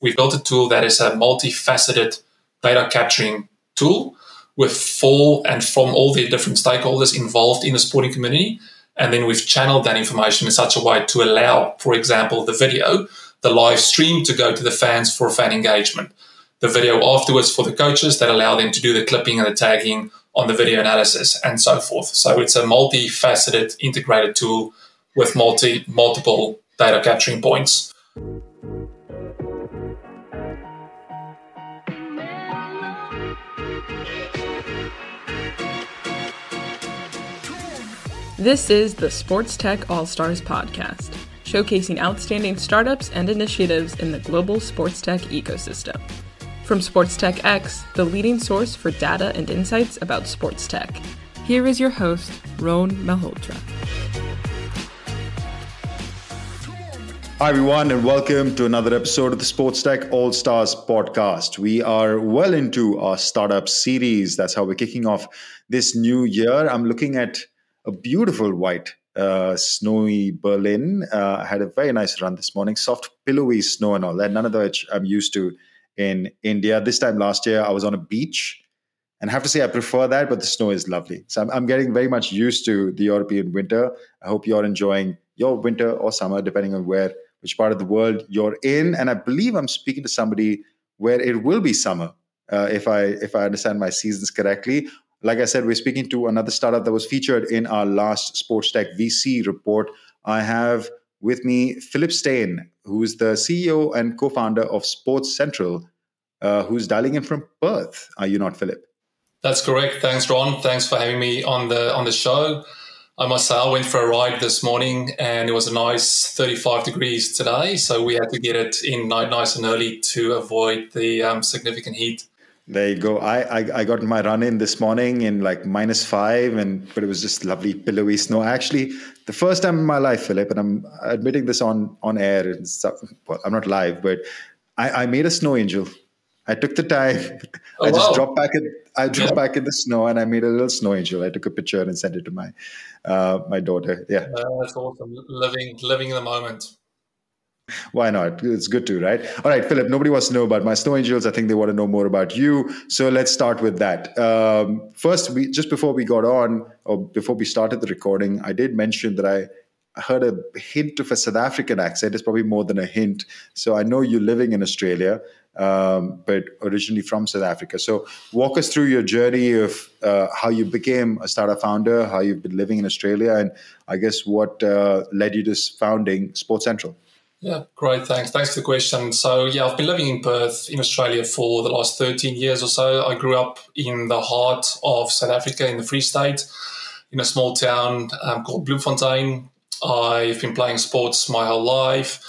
we built a tool that is a multifaceted data capturing tool with full and from all the different stakeholders involved in the sporting community. And then we've channeled that information in such a way to allow, for example, the video, the live stream to go to the fans for fan engagement. The video afterwards for the coaches that allow them to do the clipping and the tagging on the video analysis and so forth. So it's a multifaceted integrated tool with multi multiple data capturing points. This is the SportsTech Allstars podcast, showcasing outstanding startups and initiatives in the global sports tech ecosystem. From SportsTechX, the leading source for data and insights about sports tech, here is your host, Rohn Malhotra. Hi, everyone, and welcome to another episode of the SportsTech Allstars podcast. We are well into our startup series. That's how we're kicking off this new year. I'm looking at a beautiful white uh, snowy Berlin. Uh, I had a very nice run this morning, soft, pillowy snow and all that. None of which I'm used to in India. This time last year, I was on a beach. And I have to say, I prefer that, but the snow is lovely. So I'm, I'm getting very much used to the European winter. I hope you're enjoying your winter or summer, depending on where, which part of the world you're in. And I believe I'm speaking to somebody where it will be summer, uh, if I if I understand my seasons correctly, like I said, we're speaking to another startup that was featured in our last Sports Tech VC report. I have with me Philip Steyn, who's the CEO and co founder of SportCentrAll, uh, who's dialing in from Perth. Are you not, Philip? That's correct. Thanks, Rohn. Thanks for having me on the on the show. I must say, I went for a ride this morning, and it was a nice 35 degrees today. So we had to get it in nice and early to avoid the um, significant heat. There you go. I, I, I got my run in this morning in like minus five, and but it was just lovely pillowy snow. Actually, the first time in my life, Philip, and I'm admitting this on on air. And stuff, well, I'm not live, but I, I made a snow angel. I took the time. Oh, I just wow. dropped back in. I dropped yeah. back in the snow, and I made a little snow angel. I took a picture and sent it to my uh, my daughter. Yeah, uh, that's awesome. Living living in the moment. Why not? It's good to, right? All right, Philip, nobody wants to know about my snow angels. I think they want to know more about you. So let's start with that. Um, first, we just before we got on, or before we started the recording, I did mention that I heard a hint of a South African accent. It's probably more than a hint. So I know you're living in Australia, um, but originally from South Africa. So walk us through your journey of uh, how you became a startup founder, how you've been living in Australia, and I guess what uh, led you to founding SportCentrAll. Yeah, great. Thanks. Thanks for the question. So, yeah, I've been living in Perth in Australia for the last 13 years or so. I grew up in the heart of South Africa in the Free State in a small town um, called Bloemfontein. I've been playing sports my whole life,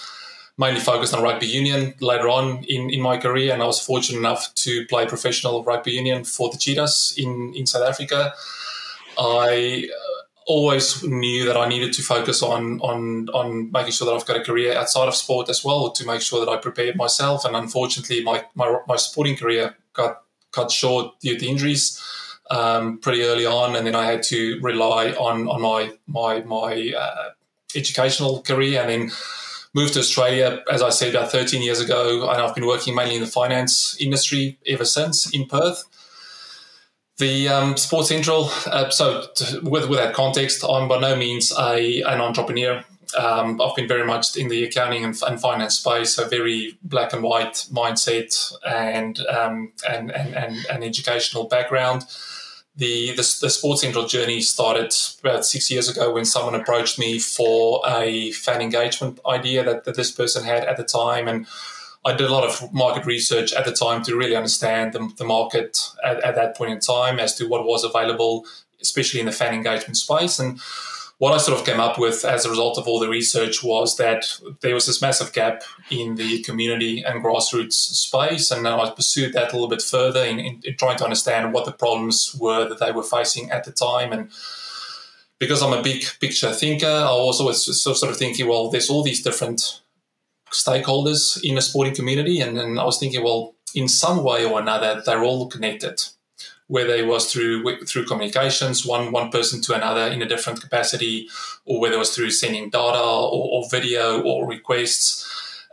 mainly focused on rugby union later on in, in my career. And I was fortunate enough to play professional rugby union for the Cheetahs in, in South Africa. I always knew that I needed to focus on on on making sure that I've got a career outside of sport as well to make sure that I prepared myself. And unfortunately, my my, my sporting career got cut short due to injuries um, pretty early on, and then I had to rely on on my my my uh, educational career, and then moved to Australia, as I said, about 13 years ago, and I've been working mainly in the finance industry ever since in Perth. The um, SportCentrAll, uh, so with, with that context, I'm by no means a, an entrepreneur. Um, I've been very much in the accounting and, and, finance space, so very black and white mindset and um, and, and, and, and, educational background. The, the, the SportCentrAll journey started about six years ago when someone approached me for a fan engagement idea that, that this person had at the time, and I did a lot of market research at the time to really understand the, the market at, at, that point in time as to what was available, especially in the fan engagement space. And what I sort of came up with as a result of all the research was that there was this massive gap in the community and grassroots space. And I pursued that a little bit further in, in, in trying to understand what the problems were that they were facing at the time. And because I'm a big picture thinker, I was sort of thinking, well, there's all these different stakeholders in a sporting community. And then I was thinking, well, in some way or another, they're all connected. Whether it was through through communications, one one person to another in a different capacity, or whether it was through sending data or, or video or requests.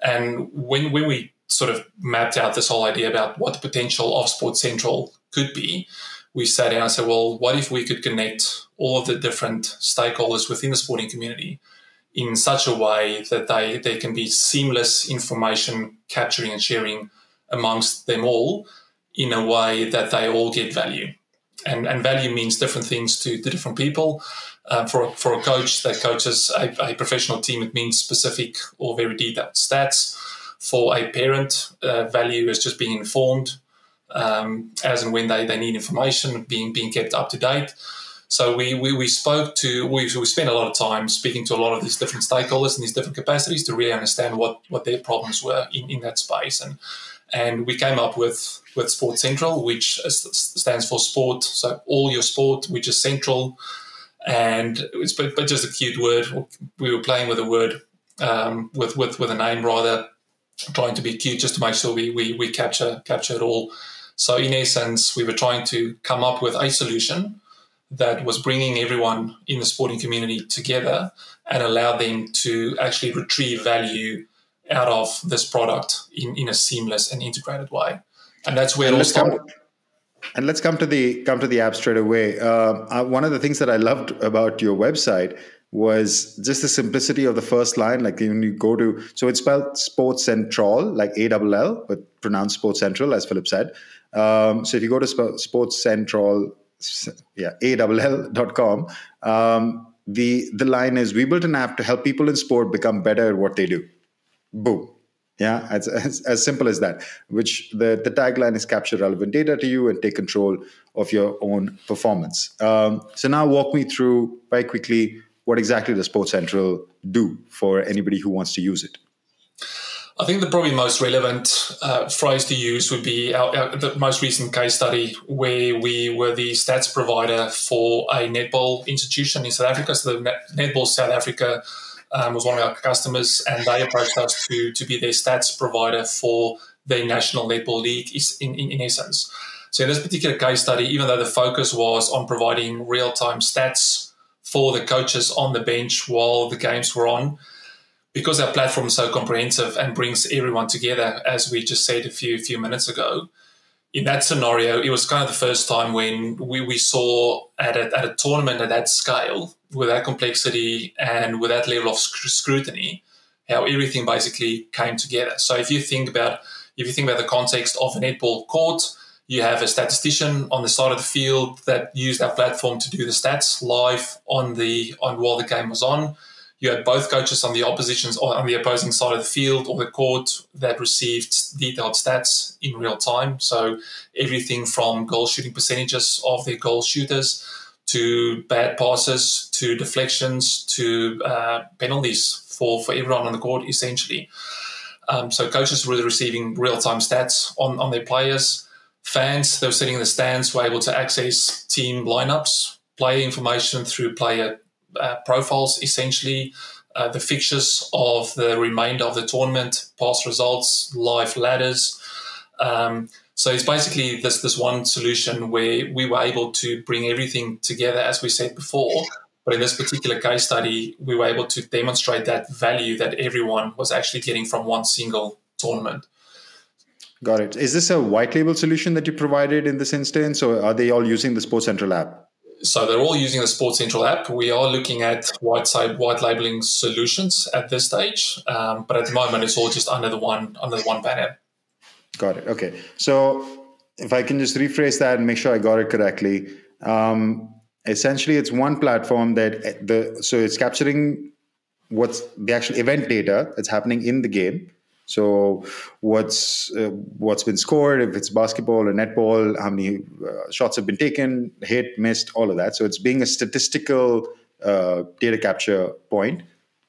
And when when we sort of mapped out this whole idea about what the potential of SportCentrAll could be, we sat down and said, well, what if we could connect all of the different stakeholders within the sporting community in such a way that they there can be seamless information capturing and sharing amongst them all in a way that they all get value. And, and value means different things to, to different people. Um, for, for a coach that coaches a, a, professional team, it means specific or very detailed stats. For a parent, uh, value is just being informed um, as and when they, they need information, being being kept up to date. So we, we, we spoke to, we, we spent a lot of time speaking to a lot of these different stakeholders in these different capacities to really understand what, what their problems were in, in that space. And, and we came up with, with SportCentrAll, which stands for sport. So all your sport, which is central. And it's but, but just a cute word. We were playing with a word um, with, with, with a name rather, trying to be cute just to make sure we, we, we capture, capture it all. So in essence, we were trying to come up with a solution that was bringing everyone in the sporting community together and allowed them to actually retrieve value out of this product in, in a seamless and integrated way. And that's where and it all started. Come, and let's come to the come to the app straight away. Uh, uh, one of the things that I loved about your website was just the simplicity of the first line. Like when you go to, so it's spelled SportCentrAll, like A L L, but pronounced SportCentrAll, as Philip said. Um, so if you go to SportCentrAll yeah, AWL.com. Um, the the line is we built an app to help people in sport become better at what they do. Boom. Yeah, it's as, as simple as that. Which the, the tagline is capture relevant data to you and take control of your own performance. Um, so now walk me through very quickly what exactly does SportCentrAll do for anybody who wants to use it. I think the probably most relevant uh, phrase to use would be our, our, the most recent case study where we were the stats provider for a netball institution in South Africa. So the Netball South Africa um, was one of our customers, and they approached us to to be their stats provider for their national netball league. In, in, in essence, so in this particular case study, even though the focus was on providing real time stats for the coaches on the bench while the games were on because our platform is so comprehensive and brings everyone together, as we just said a few few minutes ago, in that scenario, it was kind of the first time when we, we saw at a, at a tournament at that scale, with that complexity and with that level of scrutiny, how everything basically came together. So if you think about if you think about the context of a netball court, you have a statistician on the side of the field that used our platform to do the stats live on the on while the game was on you had both coaches on the opposition's or on the opposing side of the field or the court that received detailed stats in real time. So everything from goal shooting percentages of their goal shooters to bad passes to deflections to uh, penalties for, for everyone on the court essentially. Um, so coaches were receiving real time stats on, on their players. Fans, they were sitting in the stands, were able to access team lineups, player information through player uh, profiles essentially. Uh, the fixtures of the remainder of the tournament, past results, live ladders. Um, so it's basically this this one solution where we were able to bring everything together, as we said before. But in this particular case study, we were able to demonstrate that value that everyone was actually getting from one single tournament. Got it. Is this a white label solution that you provided in this instance, or are they all using the SportCentrAll app? So they're all using the SportCentrAll app. We are looking at white side white labeling solutions at this stage, um, but at the moment it's all just under the one under the one banner. Got it. Okay. So if I can just rephrase that and make sure I got it correctly, um, essentially it's one platform that the so it's capturing what's the actual event data that's happening in the game so what's uh, what's been scored? If it's basketball or netball, how many uh, shots have been taken, hit, missed, all of that. So it's being a statistical uh, data capture point,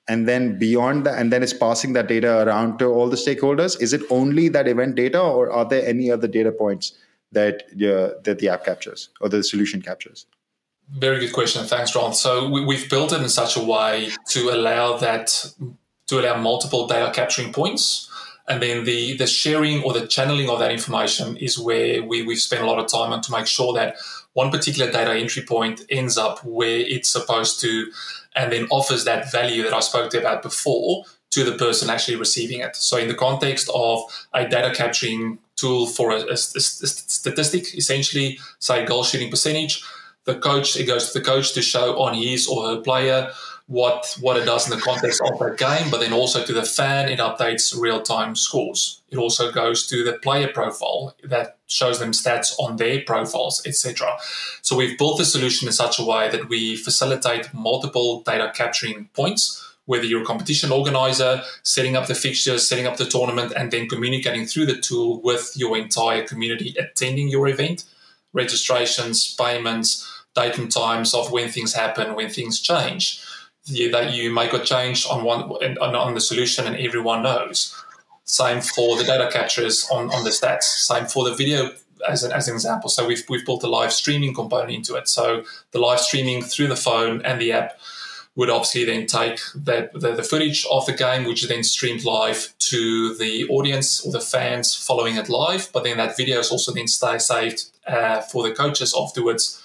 and then beyond that, and then it's passing that data around to all the stakeholders. Is it only that event data, or are there any other data points that uh, that the app captures or the solution captures? Very good question. Thanks, Rohn. So we, have built it in such a way to allow that to allow multiple data capturing points. And then the, the sharing or the channeling of that information is where we, we've spent a lot of time on to make sure that one particular data entry point ends up where it's supposed to and then offers that value that I spoke to about before to the person actually receiving it. So, in the context of a data capturing tool for a, a, a statistic, essentially, say goal shooting percentage, the coach it goes to the coach to show on his or her player what what it does in the context of that game, but then also to the fan, it updates real time scores. It also goes to the player profile that shows them stats on their profiles, etc. So we've built the solution in such a way that we facilitate multiple data capturing points. Whether you're a competition organizer, setting up the fixtures, setting up the tournament, and then communicating through the tool with your entire community attending your event, registrations, payments, date and times of when things happen, when things change that you make a change on one on the solution and everyone knows. Same for the data captures on, on the stats. Same for the video as an, as an example. So we've, we've built a live streaming component into it. So the live streaming through the phone and the app would obviously then take that the, the footage of the game, which is then streamed live to the audience or the fans following it live. But then that video is also then stay saved uh, for the coaches afterwards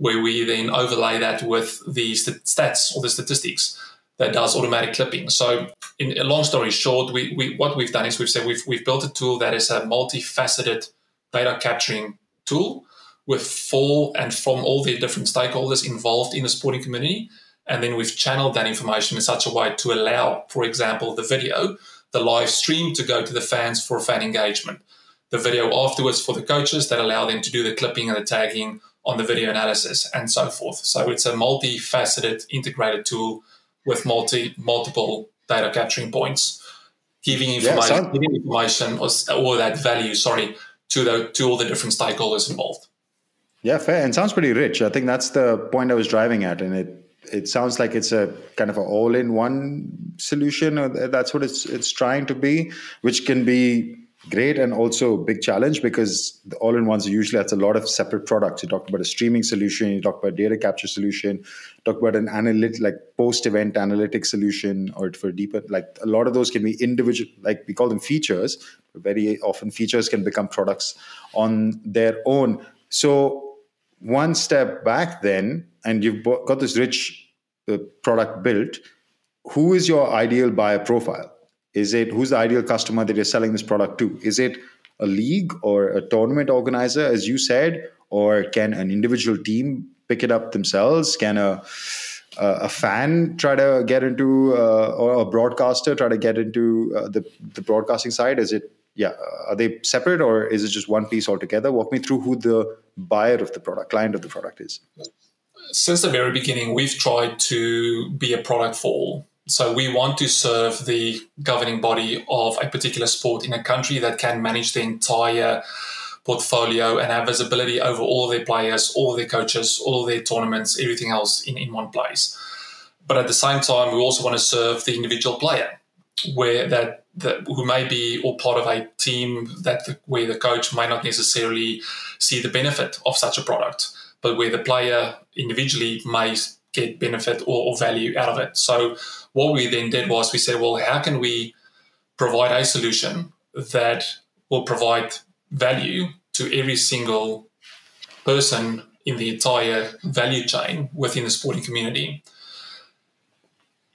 where we then overlay that with the stats or the statistics that does automatic clipping. So, in a long story short, we, we what we've done is we've said we've, we've built a tool that is a multifaceted data capturing tool with for and from all the different stakeholders involved in the sporting community. And then we've channeled that information in such a way to allow, for example, the video, the live stream to go to the fans for fan engagement, the video afterwards for the coaches that allow them to do the clipping and the tagging on the video analysis and so forth. So it's a multifaceted integrated tool with multi multiple data capturing points, giving information, yeah, giving information or, or that value, sorry, to the to all the different stakeholders involved. Yeah, fair. And sounds pretty rich. I think that's the point I was driving at, and it it sounds like it's a kind of an all-in-one solution. That's what it's it's trying to be, which can be great and also a big challenge because the all-in-ones usually that's a lot of separate products. You talk about a streaming solution, you talk about data capture solution, talked about an analytic like post-event analytics solution, or for deeper like a lot of those can be individual, like we call them features. Very often features can become products on their own. So one step back then, and you've got this rich uh, product built. Who is your ideal buyer profile? Is it who's the ideal customer that you're selling this product to? Is it a league or a tournament organizer, as you said, or can an individual team pick it up themselves? Can a a fan try to get into, uh, or a broadcaster try to get into uh, the the broadcasting side? Is it yeah? Are they separate, or is it just one piece altogether? Walk me through who the buyer of the product, client of the product is. Since the very beginning, we've tried to be a product for all. So we want to serve the governing body of a particular sport in a country that can manage the entire portfolio and have visibility over all their players, all their coaches, all their tournaments, everything else in, in one place. But at the same time, we also want to serve the individual player, where that, that who may be or part of a team that the, where the coach may not necessarily see the benefit of such a product, but where the player individually may get benefit or, or value out of it. So what we then did was we said, well, how can we provide a solution that will provide value to every single person in the entire value chain within the sporting community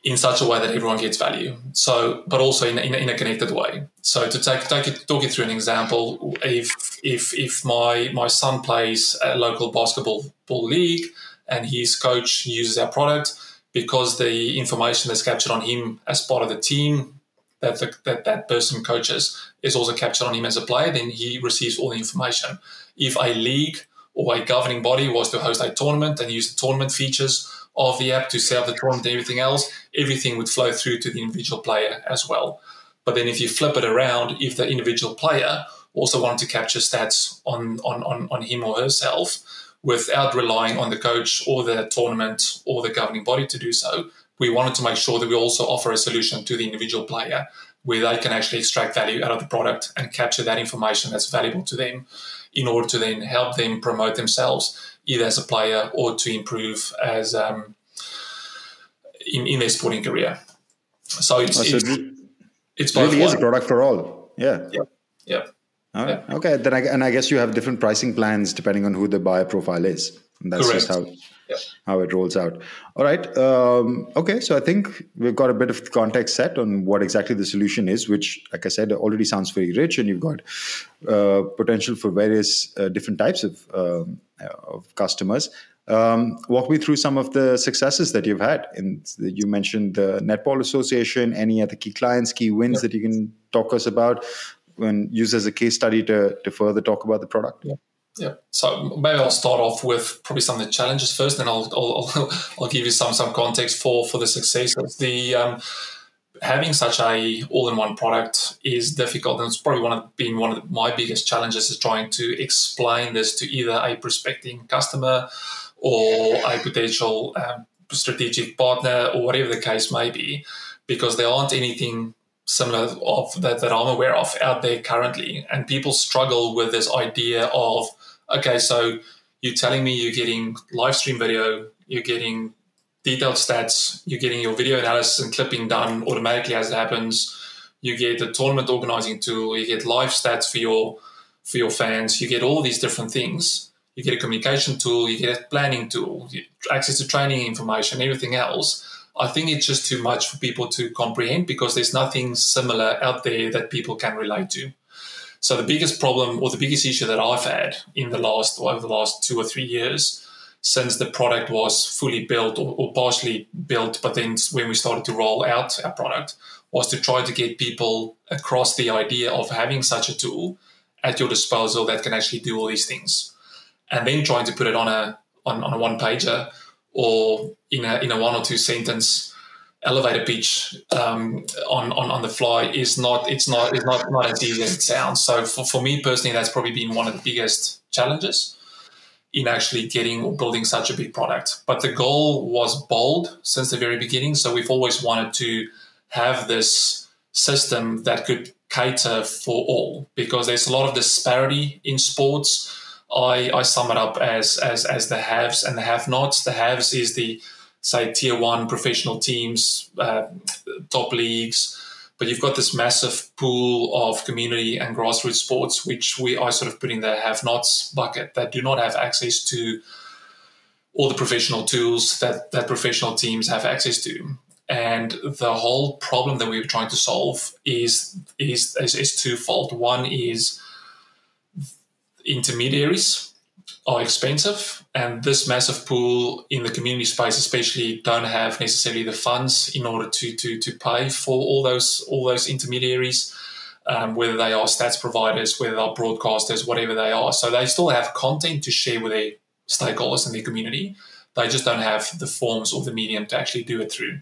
in such a way that everyone gets value. So, but also in, in, in a connected way. So, to take, take it, talk you through an example, if if if my my son plays a local basketball league and his coach uses our product, because the information that's captured on him as part of the team that the, that, that person coaches is also captured on him as a player, then he receives all the information. If a league or a governing body was to host a tournament and use the tournament features of the app to set up the tournament and everything else, everything would flow through to the individual player as well. But then if you flip it around, if the individual player also wanted to capture stats on, on, on, on him or herself, without relying on the coach or the tournament or the governing body to do so. We wanted to make sure that we also offer a solution to the individual player where they can actually extract value out of the product and capture that information that's valuable to them in order to then help them promote themselves either as a player or to improve as um, in, in their sporting career. So it's, oh, so it's, it's really is a product for all. Yeah. Yeah. Yeah. Yeah. Okay. Then I, and I guess you have different pricing plans depending on who the buyer profile is. And that's Correct. just how. yep. how it rolls out. All right. Um, okay. So I think we've got a bit of context set on what exactly the solution is, which, like I said, already sounds very rich, and you've got uh, potential for various uh, different types of, um, of customers. Um, walk me through some of the successes that you've had. And you mentioned the Netball Association. Any other key clients, key wins that you can talk us about, and use as a case study to to further talk about the product. Yeah. Yeah. So maybe I'll start off with probably some of the challenges first, then I'll I'll, I'll give you some some context for for the successes. The um, having such a all-in-one product is difficult, and it's probably one of been one of my biggest challenges is trying to explain this to either a prospecting customer or a potential um, strategic partner or whatever the case may be, because there aren't anything similar of that, that I'm aware of out there currently. And people struggle with this idea of, okay, so you're telling me you're getting live stream video, you're getting detailed stats, you're getting your video analysis and clipping done automatically as it happens. You get a tournament organizing tool, you get live stats for your for your fans, you get all these different things. You get a communication tool, you get a planning tool, access to training information, everything else I think it's just too much for people to comprehend because there's nothing similar out there that people can relate to. So the biggest problem or the biggest issue that I've had in the last over the last two or three years since the product was fully built or, or partially built, but then when we started to roll out our product was to try to get people across the idea of having such a tool at your disposal that can actually do all these things. And then trying to put it on a on, on a one pager or in a in a one or two sentence elevator pitch um, on, on on the fly is not it's not it's not not as easy as it sounds. So for, for me personally, that's probably been one of the biggest challenges in actually getting or building such a big product. But the goal was bold since the very beginning. So we've always wanted to have this system that could cater for all because there's a lot of disparity in sports I, I sum it up as, as, as the haves and the have nots. The haves is the, say, tier one professional teams, uh, top leagues, but you've got this massive pool of community and grassroots sports, which we I sort of put in the have nots bucket that do not have access to all the professional tools that, that professional teams have access to. And the whole problem that we're trying to solve is, is, is, is twofold. One is intermediaries are expensive and this massive pool in the community space especially don't have necessarily the funds in order to to, to pay for all those all those intermediaries um, whether they are stats providers whether they're broadcasters whatever they are. So they still have content to share with their stakeholders in their community. They just don't have the forms or the medium to actually do it through.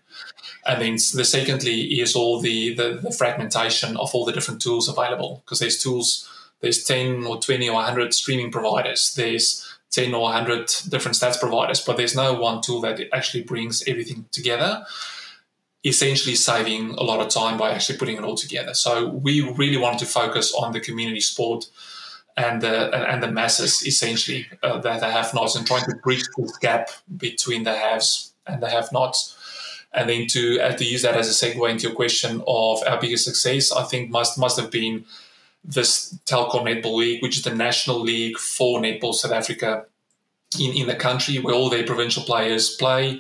And then the secondly is all the, the, the fragmentation of all the different tools available because there's tools there's 10 or 20 or 100 streaming providers. There's 10 or 100 different stats providers, but there's no one tool that actually brings everything together, essentially saving a lot of time by actually putting it all together. So we really wanted to focus on the community sport and the and the masses essentially uh, that they have nots and trying to bridge this gap between the haves and the have nots. And then to uh, to use that as a segue into your question of our biggest success, I think must must have been this Telkom Netball League, which is the national league for netball South Africa in, in the country, where all their provincial players play.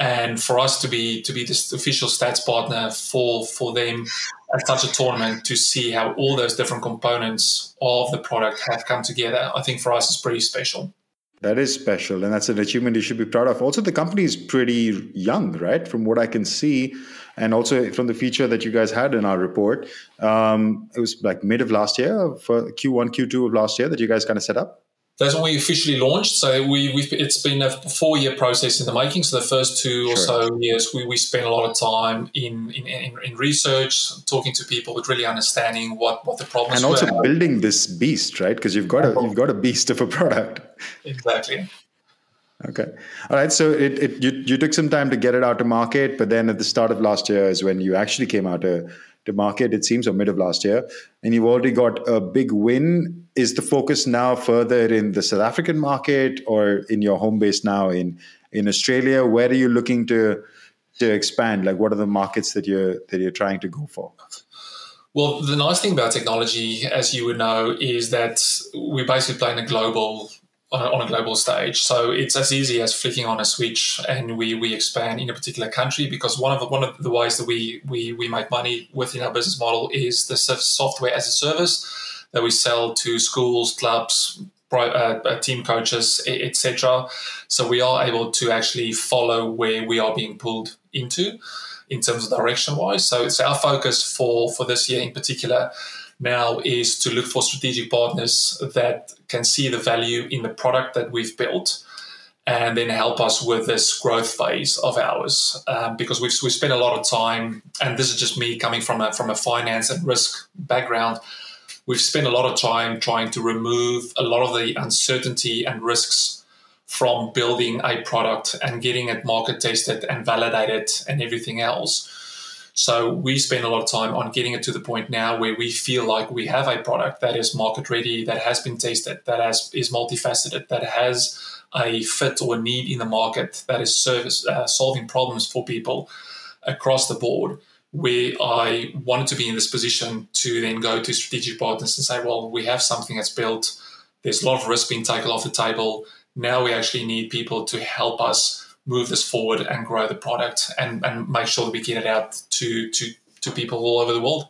And for us to be to be the official stats partner for for them at such a tournament to see how all those different components of the product have come together, I think for us is pretty special. That is special, and that's an achievement you should be proud of. Also, the company is pretty young, right? From what I can see, and also from the feature that you guys had in our report, um, it was like mid of last year, for Q1, Q2 of last year, that you guys kind of set up. That's when we officially launched. So we, we've, it's been a four-year process in the making. So the first two sure. or so years, we, we spent a lot of time in, in, in, in research, talking to people, but really understanding what, what the problems and also were. building this beast, right? Because you've got a you've got a beast of a product. Exactly. Okay. All right. So it, it you, you took some time to get it out to market, but then at the start of last year is when you actually came out to, to market, it seems, or mid of last year. And you've already got a big win is the focus now further in the South African market or in your home base now in in Australia? Where are you looking to to expand? Like, what are the markets that you're that you're trying to go for? Well, the nice thing about technology, as you would know, is that we basically play in a global on a, on a, global stage. So it's as easy as flicking on a switch and we, we expand in a particular country because one of the, one of the ways that we, we, we make money within our business model is the software as a service that we sell to schools, clubs, uh, uh, team coaches, etc. So we are able to actually follow where we are being pulled into in terms of direction wise. So it's our focus for for this year in particular now is to look for strategic partners that can see the value in the product that we've built and then help us with this growth phase of ours um, because we've, we've spent a lot of time and this is just me coming from a, from a finance and risk background we've spent a lot of time trying to remove a lot of the uncertainty and risks from building a product and getting it market tested and validated and everything else so we spend a lot of time on getting it to the point now where we feel like we have a product that is market ready, that has been tested, that has is multifaceted, that has a fit or need in the market, that is service uh, solving problems for people across the board. Where I wanted to be in this position to then go to strategic partners and say, well, we have something that's built. There's a lot of risk being taken off the table. Now we actually need people to help us move this forward and grow the product and, and make sure that we get it out to, to, to people all over the world.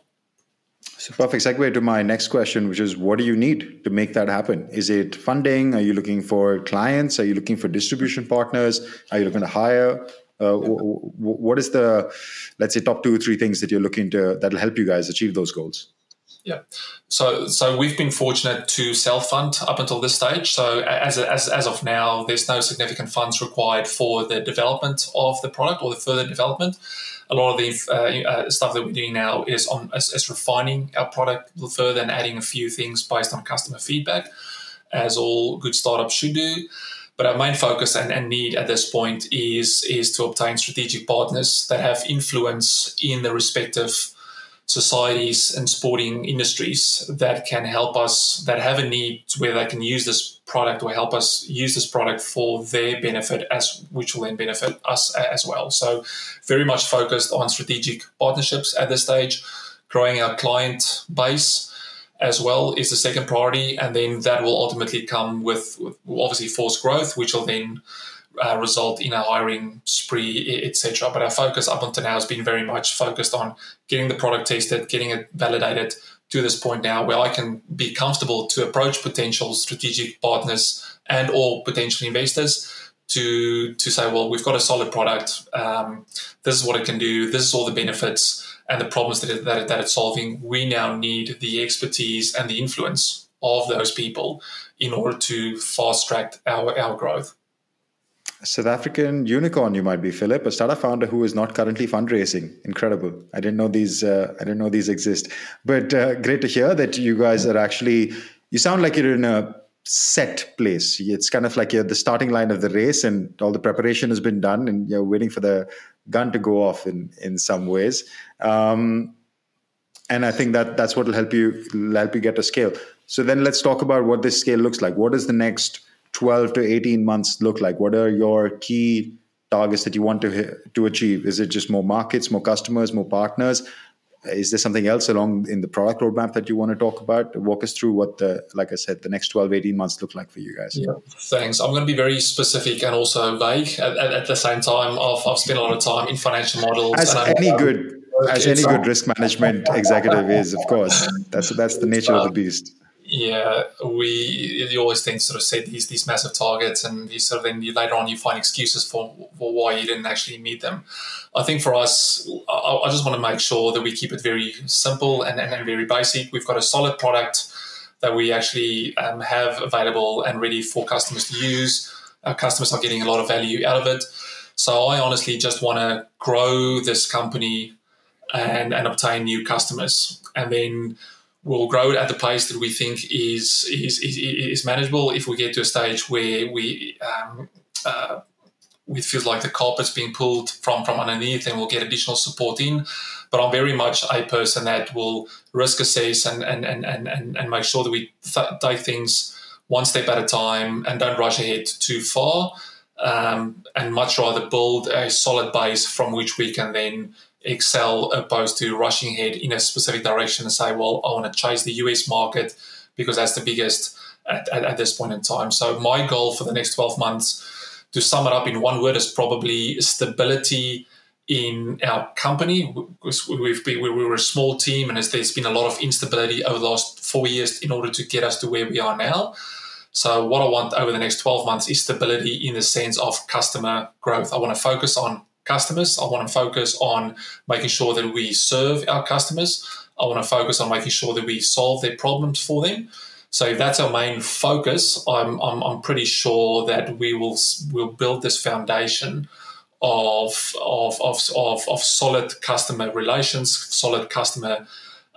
So perfect segue to my next question, which is what do you need to make that happen? Is it funding? Are you looking for clients? Are you looking for distribution partners? Are you looking to hire? Uh, what is the, let's say, top two or three things that you're looking to that'll help you guys achieve those goals? Yeah. So so we've been fortunate to self fund up until this stage. So as, as as of now, there's no significant funds required for the development of the product or the further development. A lot of the uh, uh, stuff that we're doing now is on is, is refining our product further and adding a few things based on customer feedback, as all good startups should do. But our main focus and, and need at this point is is to obtain strategic partners that have influence in the respective societies and sporting industries that can help us that have a need where they can use this product or help us use this product for their benefit as which will then benefit us as well. So very much focused on strategic partnerships at this stage growing our client base as well is the second priority and then that will ultimately come with, with obviously forced growth which will then uh, result in a hiring spree, etc. But our focus up until now has been very much focused on getting the product tested, getting it validated to this point now where I can be comfortable to approach potential strategic partners and or potential investors to to say, well, we've got a solid product. Um, this is what it can do. This is all the benefits and the problems that, it, that, it, that it's solving. We now need the expertise and the influence of those people in order to fast track our, our growth. South African unicorn, you might be Philip, a startup founder who is not currently fundraising. Incredible! I didn't know these. Uh, I didn't know these exist. But uh, great to hear that you guys are actually. You sound like you're in a set place. It's kind of like you're the starting line of the race, and all the preparation has been done, and you're waiting for the gun to go off in in some ways. Um, and I think that that's what will help you help you get to scale. So then let's talk about what this scale looks like. What is the next 12 to 18 months look like? What are your key targets that you want to to achieve? Is it just more markets, more customers, more partners? Is there something else along in the product roadmap that you want to talk about? Walk us through what the, like I said, the next 12, 18 months look like for you guys. Yeah, thanks. I'm going to be very specific and also vague at, at, at the same time. I've, I've spent a lot of time in financial models. As any good, as any good risk management executive is, of course, that's that's the nature of the beast yeah, we you always think sort of set these these massive targets, and you sort of then you, later on you find excuses for, for why you didn't actually meet them. I think for us, I, I just want to make sure that we keep it very simple and, and, and very basic. We've got a solid product that we actually um, have available and ready for customers to use. Our customers are getting a lot of value out of it. So I honestly just want to grow this company and, and obtain new customers, and then we'll grow at the pace that we think is is, is, is manageable. If we get to a stage where we um, uh, it feels like the carpet's being pulled from from underneath, and we'll get additional support in. But I'm very much a person that will risk assess and and and and and, and make sure that we th- take things one step at a time and don't rush ahead too far. Um, and much rather build a solid base from which we can then excel opposed to rushing ahead in a specific direction and say, well, I want to chase the US market because that's the biggest at, at, at this point in time. So my goal for the next 12 months, to sum it up in one word, is probably stability in our company. We've been, we were a small team, and there's been a lot of instability over the last four years in order to get us to where we are now. So, what I want over the next 12 months is stability in the sense of customer growth. I want to focus on customers. I want to focus on making sure that we serve our customers. I want to focus on making sure that we solve their problems for them. So if that's our main focus, I'm, I'm, I'm pretty sure that we will will build this foundation of, of, of, of, of solid customer relations, solid customer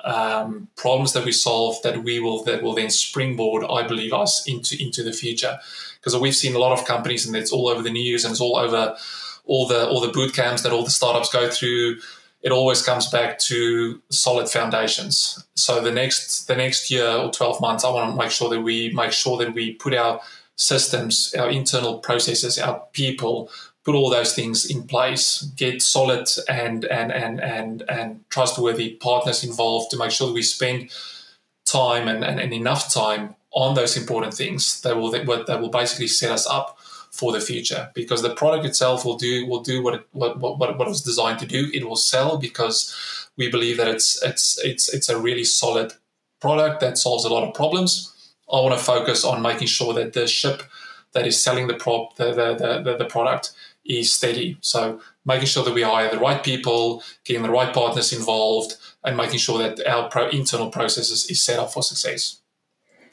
um, problems that we solve that we will that will then springboard, I believe, us into into the future. Because we've seen a lot of companies, and it's all over the news, and it's all over all the all the boot camps that all the startups go through it always comes back to solid foundations. So the next the next year or 12 months, I want to make sure that we make sure that we put our systems, our internal processes, our people, put all those things in place, get solid and and and and and trustworthy partners involved to make sure that we spend time and, and, and enough time on those important things that will that will basically set us up for the future because the product itself will do will do what it, what, what what it was designed to do. It will sell because we believe that it's it's it's it's a really solid product that solves a lot of problems. I want to focus on making sure that the ship that is selling the prop the the, the, the product is steady. So making sure that we hire the right people, getting the right partners involved, and making sure that our pro- internal processes is set up for success.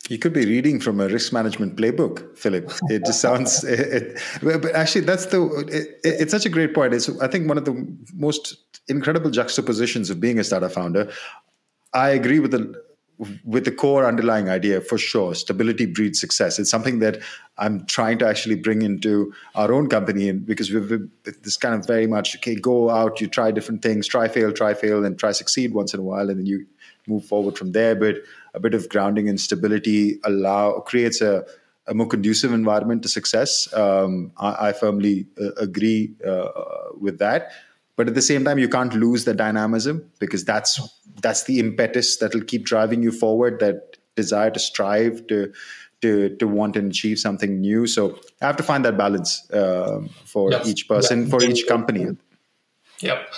You could be reading from a risk management playbook, Philip. It just sounds. It, it, but actually, that's the. It, it's such a great point. It's I think one of the most incredible juxtapositions of being a startup founder. I agree with the with the core underlying idea for sure stability breeds success it's something that i'm trying to actually bring into our own company and because we've this kind of very much okay go out you try different things try fail try fail and try succeed once in a while and then you move forward from there but a bit of grounding and stability allow creates a, a more conducive environment to success. Um, I, I, firmly uh, agree uh, with that. But at the same time, you can't lose the dynamism because that's that's the impetus that will keep driving you forward. That desire to strive to to to want and achieve something new. So I have to find that balance um, for yep. each person, yep. for each company. Yep.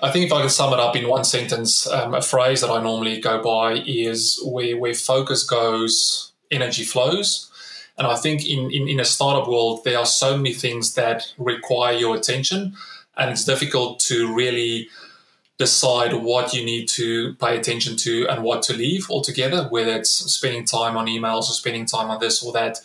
I think if I can sum it up in one sentence, um, a phrase that I normally go by is where, where focus goes, energy flows. And I think in, in, in a startup world, there are so many things that require your attention, and it's difficult to really decide what you need to pay attention to and what to leave altogether, whether it's spending time on emails or spending time on this or that.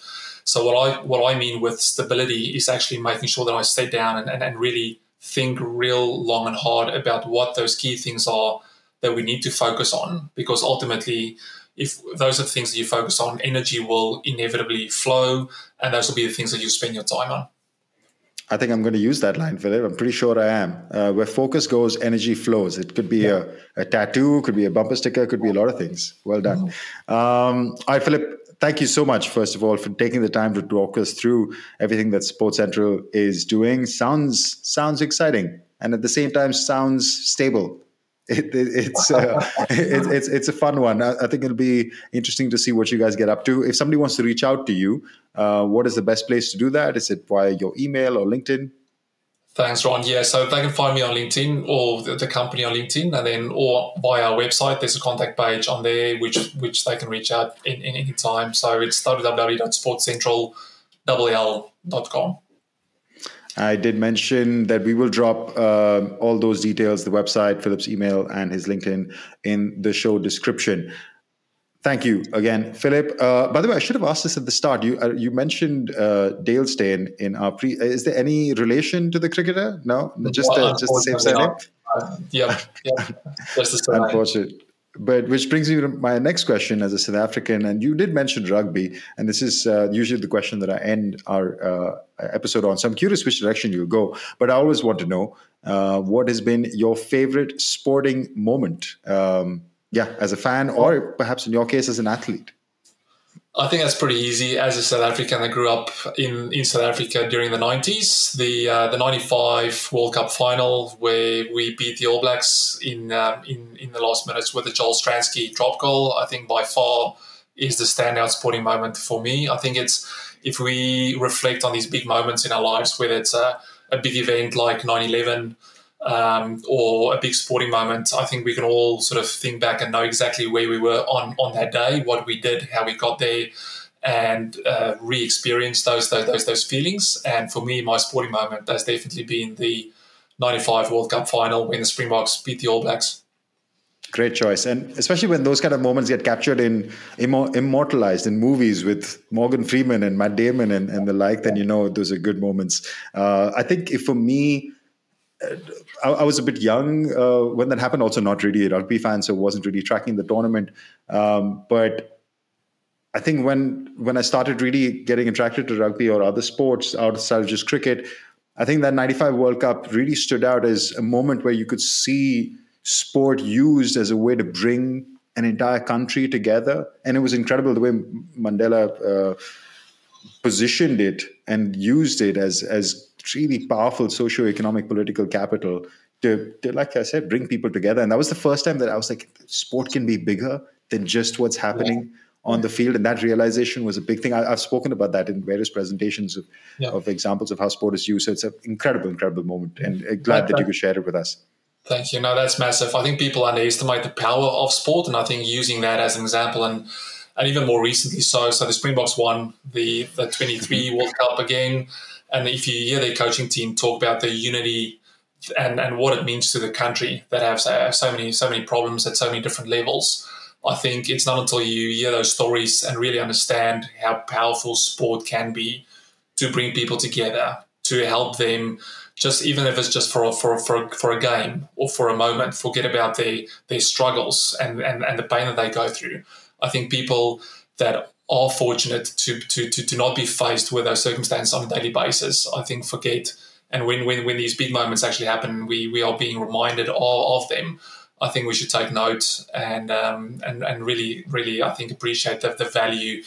So what I what I mean with stability is actually making sure that I stay down and, and, and really think real long and hard about what those key things are that we need to focus on. Because ultimately if those are the things that you focus on energy will inevitably flow and those will be the things that you spend your time on I think I'm going to use that line, Philip. I'm pretty sure I am. Uh, where focus goes, energy flows. It could be yeah. a, a, tattoo, could be a bumper sticker, could be a lot of things. Well done. Mm-hmm. Um, all right, Philip thank you so much, first of all, for taking the time to talk us through everything that SportCentrAll is doing. Sounds sounds exciting, and at the same time, sounds stable. It, it, it's, uh, it, it's it's a fun one. I, I, think it'll be interesting to see what you guys get up to. If somebody wants to reach out to you, uh, what is the best place to do that? Is it via your email or LinkedIn? Thanks, Rohn. Yeah, so they can find me on LinkedIn or the, the, company on LinkedIn, and then or via our website. There's a contact page on there which which they can reach out in, in any time. So it's www.sportcentrall.com. I did mention that we will drop uh, all those details, the website, Philip's email, and his LinkedIn in the show description. Thank you again, Philip. Uh, by the way, I should have asked this at the start. You uh, you mentioned uh, Dale Steyn in our pre. Is there any relation to the cricketer? No, just well, uh, just the same surname. Uh, yeah, yeah, just the same. Unfortunate. But which brings me to my next question as a South African, and you did mention rugby, and this is uh, usually the question that I end our uh, episode on. So I'm curious which direction you'll go, but I always want to know uh, what has been your favorite sporting moment. Um, yeah, as a fan, or perhaps in your case, as an athlete? I think that's pretty easy. As a South African, I grew up in, in South Africa during the 90s. The uh, the 95 World Cup final, where we beat the All Blacks in, um, in, in the last minutes with the Joel Stransky drop goal. I think by far is the standout sporting moment for me. I think it's if we reflect on these big moments in our lives, whether it's a, a big event like 9 11 um, or a big sporting moment, I think we can all sort of think back and know exactly where we were on, on that day, what we did, how we got there, and uh, re-experience those, those those those feelings. And for me, my sporting moment has definitely been the '95 World Cup final when the Springboks beat the All Blacks. Great choice, and especially when those kind of moments get captured in immortalized in movies with Morgan Freeman and Matt Damon and, and the like, then you know those are good moments. Uh, I think for me, I, I, was a bit young uh, when that happened. Also, not really a rugby fan, so wasn't really tracking the tournament. Um, but I think when when I started really getting attracted to rugby or other sports outside of just cricket, I think that '95 World Cup really stood out as a moment where you could see sport used as a way to bring an entire country together. And it was incredible the way Mandela uh, positioned it and used it as, as really powerful socio-economic political capital to, to, like I said, bring people together. And that was the first time that I was like, sport can be bigger than just what's happening. Yeah on the field and that realization was a big thing I, have spoken about that in various presentations of, yeah. of examples of how sport is used so it's an incredible incredible moment and uh, glad that you could share it with us Thank you. No, that's massive. I think people underestimate the power of sport, and I think using that as an example, and and even more recently, so so the Springboks won the the 23 mm-hmm. World Cup again, and if you hear their coaching team talk about the unity and and what it means to the country that have, have so many so many problems at so many different levels, I think it's not until you hear those stories and really understand how powerful sport can be to bring people together to help them just even if it's just for a, for for for a game or for a moment, forget about their their struggles and, and and the pain that they go through. I think people that are fortunate to to to, to not be faced with those circumstances on a daily basis, I think forget. And when when when these big moments actually happen, we we are being reminded of, of them. I think we should take note and um, and and really really I think appreciate the, the value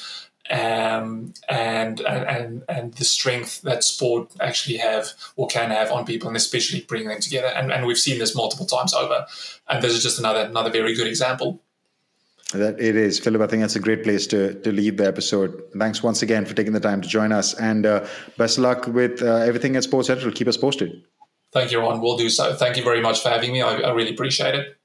um, and, and and the strength that sport actually have or can have on people, and especially bringing them together. And, and we've seen this multiple times over. And this is just another another very good example. That it is, Philip. I think that's a great place to to leave the episode. Thanks once again for taking the time to join us, and uh, best luck with uh, everything at SportCentrAll. Keep us posted. Thank you, Rohn. We'll do so. Thank you very much for having me. I, I really appreciate it.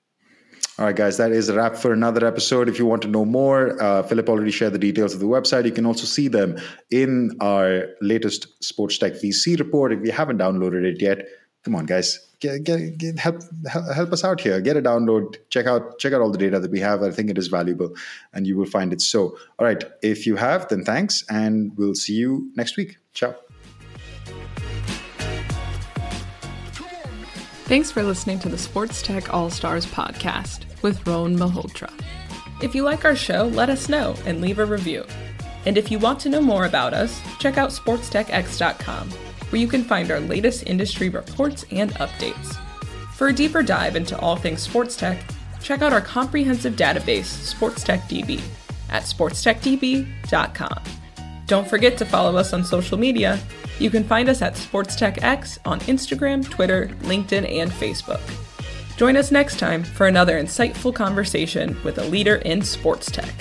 All right, guys, that is a wrap for another episode. If you want to know more, uh, Philip already shared the details of the website. You can also see them in our latest Sports Tech VC report. If you haven't downloaded it yet, come on, guys, get, get, get, help help us out here. Get a download. Check out check out all the data that we have. I think it is valuable, and you will find it so. All right, if you have, then thanks, and we'll see you next week. Ciao. Thanks for listening to the SportsTech Allstars podcast with Rohn Malhotra. If you like our show, let us know and leave a review. And if you want to know more about us, check out sportstechx.com, where you can find our latest industry reports and updates. For a deeper dive into all things sports tech, check out our comprehensive database, SportsTechDB, at sportstechdb.com. Don't forget to follow us on social media. You can find us at SportsTechX on Instagram, Twitter, LinkedIn, and Facebook. Join us next time for another insightful conversation with a leader in sports tech.